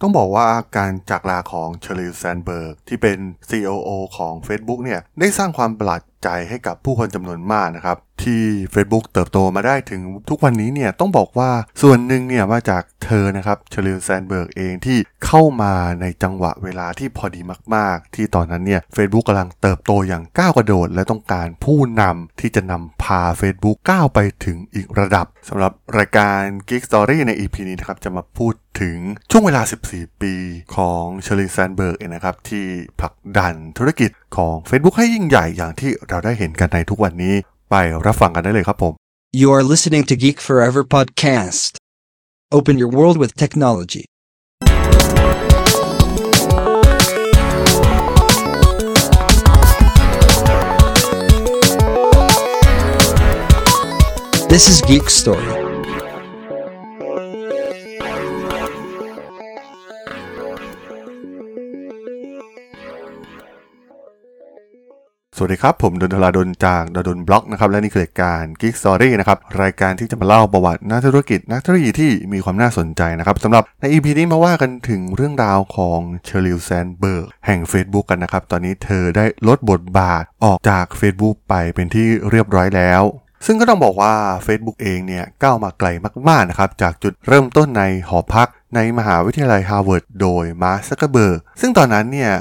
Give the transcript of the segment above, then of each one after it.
ต้องบอกว่าการจากลาของเชอริลแซนด์เบิร์กที่เป็น COO ของ Facebook เนี่ยได้สร้างความประหลาดใจให้กับผู้คนจำนวนมากนะครับ ที่ Facebook เติบโตมาได้ถึงทุกวันนี้เนี่ยต้องบอกว่าส่วนหนึ่งเนี่ยมาจากเธอนะครับเชอริลแซนด์เบิร์กเองที่เข้ามาในจังหวะเวลาที่พอดีมาก ๆ ที่ตอนนั้นเนี่ย Facebook กำลังเติบโตอย่างก้าวกระโดด และต้องการผู้นำที่จะนำพา Facebook ก้าวไปถึงอีกระดับสำหรับรายการ Geek Story ใน EP นี้นะครับจะมาพูดถึงช่วงเวลา 14 ปีของเชอริลแซนด์เบิร์กเองนะครับที่ผลักดันธุรกิจของ Facebook ให้ยิ่งใหญ่อย่างที่เราได้เห็นกันในทุกวันนี้ ไปรับฟังกันได้เลยครับผม You are listening to Geek Forever podcast. Open your world with technology. This is Geek Story. สวัสดีครับ ผมด็อกเตอร์ดนจากดนบล็อกนะครับและนี่คือรายการ Geek Story นะครับรายการที่จะมาเล่าประวัตินักธุรกิจ นักธุรกิจที่มีความน่าสนใจนะครับสำหรับใน EP นี้มาว่ากันถึงเรื่องราวของเชอริลแซนด์เบิร์กแห่ง Facebook กันนะครับ ตอนนี้เธอได้ลดบทบาทออกจาก Facebook ไปเป็นที่เรียบร้อยแล้วซึ่งก็ต้องบอกว่า Facebook เองเนี่ยก้าวมาไกลมากๆนะครับจากจุดเริ่มต้นในหอพักในมหาวิทยาลัยฮาร์วาร์ดโดยมาร์คซักเกอร์เบิร์กซึ่งตอนนั้นเนี่ย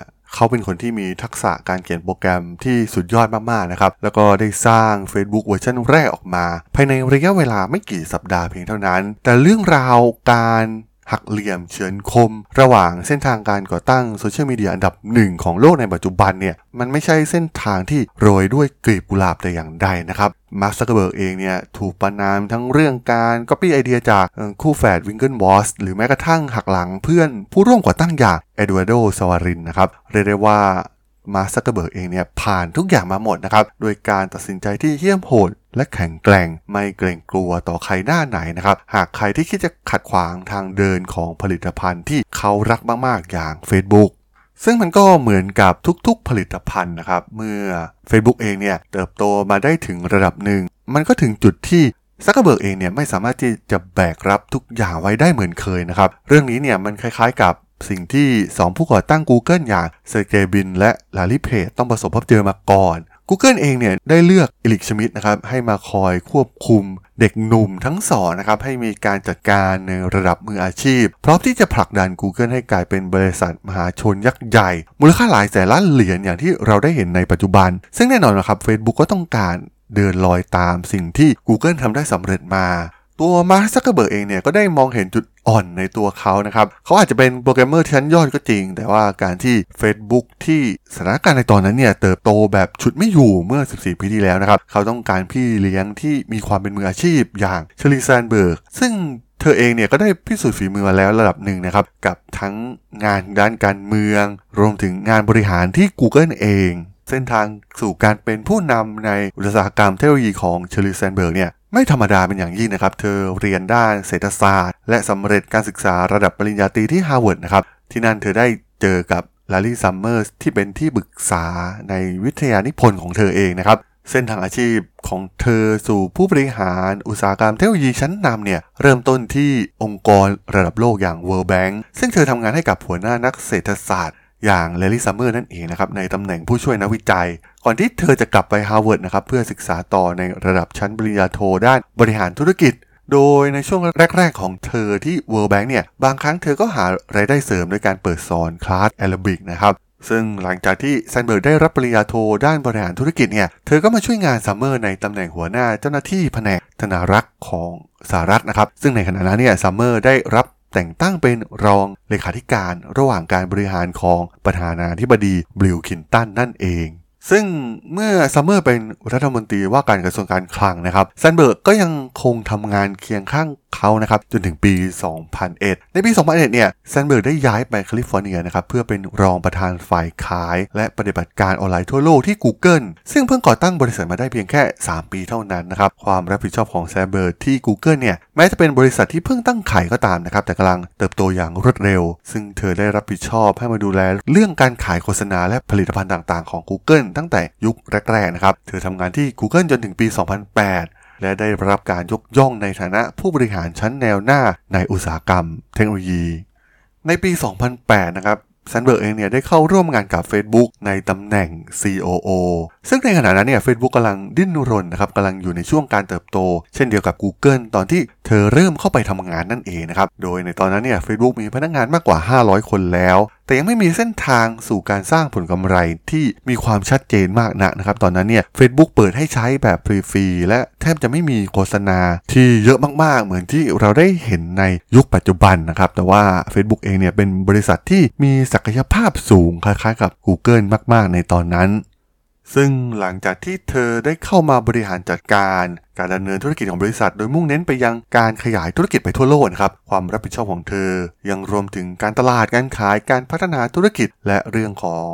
เขาเป็นคนที่มีทักษะการเขียนโปรแกรมที่สุดยอดมากๆนะครับ แล้วก็ได้สร้าง Facebook เวอร์ชันแรกออกมา ภายในระยะเวลาไม่กี่สัปดาห์เพียงเท่านั้น แต่เรื่องราวการ หักเหลี่ยมเฉือนคม ระหว่างเส้นทางการก่อตั้งโซเชียลมีเดียอันดับหนึ่งของโลกในปัจจุบันเนี่ยมันไม่ใช่เส้นทางที่โรยด้วยกลีบกุหลาบแต่อย่างใดนะครับมาร์คซักเกอร์เบิร์กเองเนี่ยถูกประณามทั้งเรื่องการก๊อปปี้ไอเดียจากคู่แฝดวิงเคิลวอสหรือแม้กระทั่งหักหลังเพื่อนผู้ร่วมก่อตั้งอย่างเอดูอาร์โดซาเวรินนะครับเรียกได้ว่า มาร์คซักเกอร์เบิร์กเองเนี่ยผ่านทุกอย่างมาหมดนะครับ โดยการตัดสินใจที่เหี้ยมโหดและแข็งแกร่งไม่เกรงกลัวต่อใครหน้าไหนนะครับ หากใครที่คิดจะขัดขวางทางเดินของผลิตภัณฑ์ที่เขารักมากๆอย่าง Facebook ซึ่งมันก็เหมือนกับทุกๆผลิตภัณฑ์นะครับ เมื่อ Facebook เองเนี่ยเติบโตมาได้ถึงระดับหนึ่ง มันก็ถึงจุดที่ซักเกอร์เบิร์กเองเนี่ยไม่สามารถที่จะแบกรับทุกอย่างไว้ได้เหมือนเคยนะครับ เรื่องนี้เนี่ยมันคล้ายๆกับ สิ่งที่ 2 ผู้ก่อตั้ง Google อย่างเซอร์เกย์บรินและลาร์รีเพจต้องประสบพบเจอมาก่อน Google เองเนี่ยได้เลือกเอริกชมิดต์นะครับให้มาคอยควบคุมเด็กหนุ่มทั้งสองนะครับให้มีการจัดการในระดับมืออาชีพ พร้อมที่จะผลักดัน Google ให้กลายเป็นบริษัทมหาชนยักษ์ใหญ่ มูลค่าหลายแสนล้านเหรียญอย่างที่เราได้เห็นในปัจจุบัน ซึ่งแน่นอนนะครับ Facebook ก็ต้องการเดินรอยตามสิ่งที่ Google ทำได้สำเร็จมา ตัวมาร์คซักเกอร์เบิร์กเองเนี่ยก็ได้มองเห็นจุดอ่อนในตัวเขานะครับ เขาอาจจะเป็นโปรแกรมเมอร์ชั้นยอดก็จริง แต่ว่าการที่ Facebook ที่สถานการณ์ในตอนนั้นเนี่ยเติบโตแบบฉุดไม่อยู่เมื่อ 14 ปีที่แล้วนะครับ เขาต้องการพี่เลี้ยงที่มีความเป็นมืออาชีพอย่างเชอริลแซนด์เบิร์ก ซึ่งเธอเองเนี่ยก็ได้พิสูจน์ฝีมือมาแล้วระดับหนึ่งนะครับ กับทั้งงานด้านการเมือง รวมถึงงานบริหารที่ Google เอง เส้นทางสู่การเป็นผู้นำในอุตสาหกรรมเทคโนโลยีของเชอริลแซนด์เบิร์กเนี่ย ไม่ธรรมดาเป็นอย่างยิ่งนะครับ เธอเรียนด้านเศรษฐศาสตร์ และสำเร็จการศึกษาระดับปริญญาตรีที่ฮาร์วาร์ดนะครับ ที่นั่นเธอได้เจอกับลาร์รีซัมเมอร์สที่เป็นที่ปรึกษาในวิทยานิพนธ์ของเธอเองนะครับ เส้นทางอาชีพของเธอสู่ผู้บริหารอุตสาหกรรมเทคโนโลยีชั้นนำเนี่ยเริ่มต้นที่องค์กรระดับโลกอย่าง World Bank ซึ่งเธอทำงานให้กับหัวหน้านักเศรษฐศาสตร์ อย่างแลร์รี่ซัมเมอร์นั่นเองนะครับในตำแหน่งผู้ช่วยนักวิจัย ก่อนที่เธอจะกลับไปฮาร์วาร์ดนะครับเพื่อศึกษาต่อในระดับชั้นปริญญาโทด้านบริหารธุรกิจ โดยในช่วงแรก ๆ ของเธอที่ World Bank เนี่ยบางครั้งเธอก็หารายได้เสริมด้วยการเปิดสอนคลาสแอโรบิกนะครับซึ่งหลังจากที่แซนเบิร์กได้รับปริญญาโทด้านบริหารธุรกิจเนี่ย เธอก็มาช่วยงานซัมเมอร์ในตำแหน่งหัวหน้าเจ้าหน้าที่แผนกธนารักษ์ของสหรัฐนะครับ ซึ่งในขณะนั้นเนี่ยซัมเมอร์ได้รับ แต่งตั้งเป็นรองเลขาธิการระหว่างการบริหารของประธานาธิบดีบิลคลินตันนั่นเองซึ่งเมื่อซัมเมอร์เป็นรัฐมนตรีว่าการกระทรวงการคลังนะครับแซนเบิร์กก็ยังคงทำงานเคียงข้างเขานะครับจนถึงปี 2001 ในปี 2001 เนี่ยแซนเบิร์กได้ย้ายไปแคลิฟอร์เนียนะครับเพื่อเป็นรองประธานฝ่ายขาย และปฏิบัติการออนไลน์ทั่วโลกที่ Google ซึ่งเพิ่งก่อตั้งบริษัทมาได้เพียงแค่ 3 ปีเท่านั้นนะครับความรับผิดชอบของแซนเบิร์กที่ Google เนี่ย ม้จะเป็นบริษัทที่เพิ่งตั้งไข่ก็ตามนะครับ แต่กำลังเติบโตอย่างรวดเร็ว ซึ่งเธอได้รับผิดชอบให้มาดูแลเรื่องการขายโฆษณาและผลิตภัณฑ์ต่างๆของ Google ตั้งแต่ยุคแรก ๆ นะครับ เธอทำงานที่ Google จนถึงปี 2008 และได้รับการยกย่องในฐานะผู้บริหารชั้นแนวหน้าในอุตสาหกรรม เทคโนโลยี ในปี 2008 นะครับแซนเบิร์กเองเนี่ยได้เข้าร่วมงานกับ Facebook ในตำแหน่ง COO ซึ่งในขณะนั้นเนี่ย Facebook กำลังดิ้นรนนะครับกำลังอยู่ในช่วงการเติบโต เช่นเดียวกับ Google ตอนที่เธอเริ่มเข้าไปทำงานนั่นเองนะครับ โดยในตอนนั้นเนี่ย Facebook มีพนักงานมากกว่า 500 คนแล้ว แต่ยังไม่มีเส้นทางสู่การสร้างผลกำไรที่มีความชัดเจนมากนักนะครับ ตอนนั้นเนี่ย Facebook เปิดให้ใช้แบบฟรีๆและแทบจะไม่มีโฆษณาที่เยอะมากๆ เหมือนที่เราได้เห็นในยุคปัจจุบันนะครับ แต่ว่า Facebook เองเนี่ยเป็นบริษัทที่มีศักยภาพสูงคล้ายๆกับ Google มาก ๆ ในตอนนั้น ซึ่งหลังจากที่เธอได้เข้ามาบริหารจัดการ การดำเนินธุรกิจของบริษัท โดยมุ่งเน้นไปยังการขยายธุรกิจไปทั่วโลกครับ ความรับผิดชอบของเธอ ยังรวมถึงการตลาดการขายการพัฒนาธุรกิจ และเรื่องของ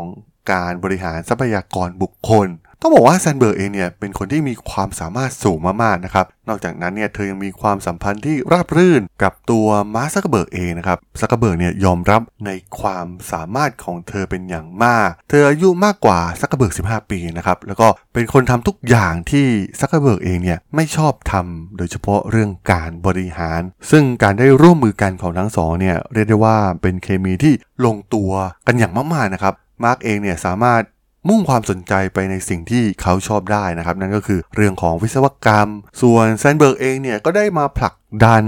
การบริหารทรัพยากรบุคคล ต้องบอกว่าแซนเบิร์กเองเนี่ยเป็นคนที่มีความสามารถสูงมากๆนะครับ นอกจากนั้นเนี่ยเธอยังมีความสัมพันธ์ที่ราบรื่นกับตัวมาร์คซักเกอร์เบิร์กเองนะครับซักเกอร์เบิร์กเนี่ยยอมรับในความสามารถของเธอเป็นอย่างมาก เธออายุมากกว่าซักเกอร์เบิร์ก15 ปีนะครับ แล้วก็เป็นคนทำทุกอย่างที่ซักเกอร์เบิร์กเองเนี่ยไม่ชอบทำโดยเฉพาะเรื่องการบริหาร ซึ่งการได้ร่วมมือกันของทั้งสองเนี่ยเรียกได้ว่าเป็นเคมีที่ลงตัวกันอย่างมากๆนะครับมาร์กเองเนี่ยสามารถ มุ่งความสนใจไปในสิ่งที่เขาชอบได้นะครับ นั่นก็คือเรื่องของวิศวกรรม ส่วนแซนเบิร์กเองเนี่ยก็ได้มาผลักดัน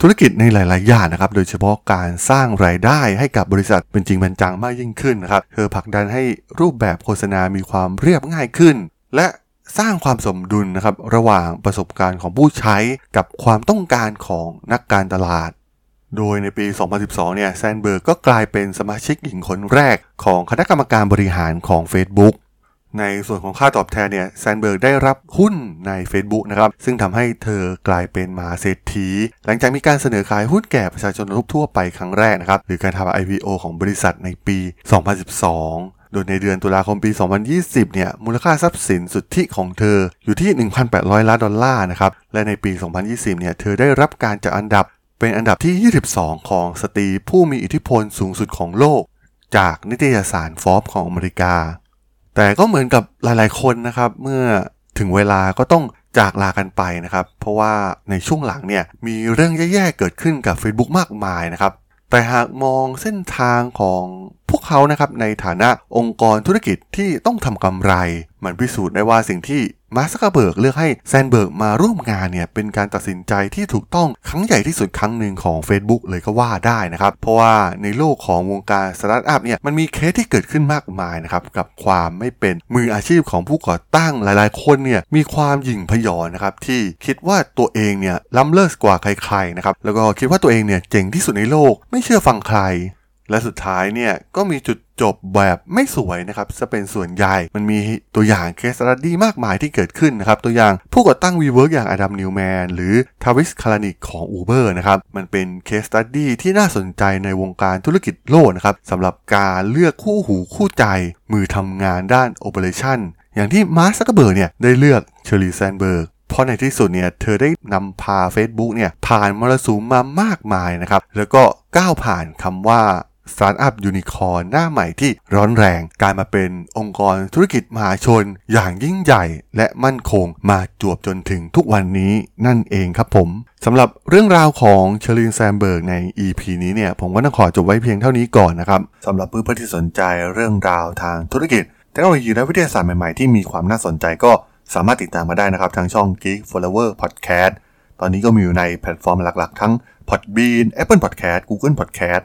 ธุรกิจในหลาย ๆ อย่างนะครับ โดยเฉพาะการสร้างรายได้ให้กับบริษัทเป็นจริงเป็นจังมากยิ่งขึ้นนะครับ เธอผลักดันให้รูปแบบโฆษณามีความเรียบง่ายขึ้น และสร้างความสมดุลนะครับระหว่างประสบการณ์ของผู้ใช้กับความต้องการของนักการตลาด โดยในปี 2012 เนี่ยแซนเบิร์กก็กลายเป็นสมาชิกหญิงคนแรกของคณะกรรมการบริหารของ Facebook ในส่วนของค่าตอบแทนเนี่ยแซนเบิร์กได้รับหุ้นใน Facebook นะครับ ซึ่งทำให้เธอกลายเป็นมหาเศรษฐี หลังจากมีการเสนอขายหุ้นแก่ประชาชนทั่วไปครั้งแรกนะครับ หรือการทำ IPO ของบริษัทในปี 2012โดยในเดือนตุลาคมปี 2020 เนี่ย มูลค่าทรัพย์สินสุทธิของเธออยู่ที่ 1,800 ล้านดอลลาร์นะครับ และในปี 2020 เนี่ย เธอได้รับการจัดอันดับ เป็นอันดับที่ 22 ของสตรีผู้มีอิทธิพลสูงสุดของโลก จากนิตยสารฟอร์บของอเมริกา แต่ก็เหมือนกับหลายๆ คนนะครับ เมื่อถึงเวลาก็ต้องจากลากันไปนะครับ เพราะว่าในช่วงหลังเนี่ยมีเรื่องแย่ๆเกิดขึ้นกับ Facebook มากมายนะครับ แต่หากมองเส้นทางของ พวกเขานะครับในฐานะองค์กรธุรกิจที่ต้องทำกำไร มันพิสูจน์ได้ว่าสิ่งที่มาร์คซักเกอร์เบิร์กเลือกให้แซนเบิร์กมาร่วมงานเนี่ยเป็นการตัดสินใจที่ถูกต้องครั้งใหญ่ที่สุดครั้งหนึ่งของ Facebook เลยก็ว่าได้นะครับ เพราะว่าในโลกของวงการสตาร์ทอัพเนี่ยมันมีเคสที่เกิดขึ้นมากมายนะครับ กับความไม่เป็นมืออาชีพของผู้ก่อตั้งหลายๆ คนเนี่ยมีความหยิ่งพยองนะครับ ที่คิดว่าตัวเองเนี่ยล้ำเลิศกว่าใครๆนะครับแล้วก็คิดว่าตัวเองเนี่ยเจ๋งที่สุดในโลกไม่เชื่อฟังใคร และสุดท้ายเนี่ยก็มีจุดจบแบบไม่สวยนะครับจะเป็นส่วนใหญ่มันมีตัวอย่างเคส s ั u ดี้มากมายที่เกิดขึ้นนะครับ ตัวอย่างผู้ก่อตั้ง WeWork อย่างอดัมนิวแมนหรือทราวิสคาลานิกของ Uber นะครับ มันเป็นเคส s ั u ดี้ที่น่าสนใจในวงการธุรกิจโลกนะครับสำหรับการเลือกคู่หูคู่ใจ มือทำงานด้าน Operation อย่างที่มาร์คซักเกอร์เบิร์กเนี่ยได้เลือกเชอริลแซนเบิร์กเพราะในที่สุดเนี่ยเธอได้นำพา Facebook เนี่ยผ่านมรสุมมามากมายนะครับ แล้วก็ก้าวผ่านคำว่า สตาร์ทอัพยูนิคอร์นหน้าใหม่ที่ร้อนแรงกลายมาเป็นองค์กรธุรกิจมหาชน อย่างยิ่งใหญ่และมั่นคงมาจวบจนถึงทุกวันนี้นั่นเองครับผมสำหรับเรื่องราวของเชอริลแซนเบิร์กใน EP นี้เนี่ยผมก็ต้องขอจบไว้เพียงเท่านี้ก่อนนะครับสำหรับเพื่อนๆที่สนใจเรื่องราวทางธุรกิจเทคโนโลยีและวิทยาศาสตร์ใหม่ๆที่มีความน่าสนใจก็สามารถติดตามมาได้นะครับ ทางช่อง Geek Forever Podcast ตอนนี้ก็มีอยู่ในแพลตฟอร์มหลักๆ ทั้ง Podbean Apple Podcast Google Podcast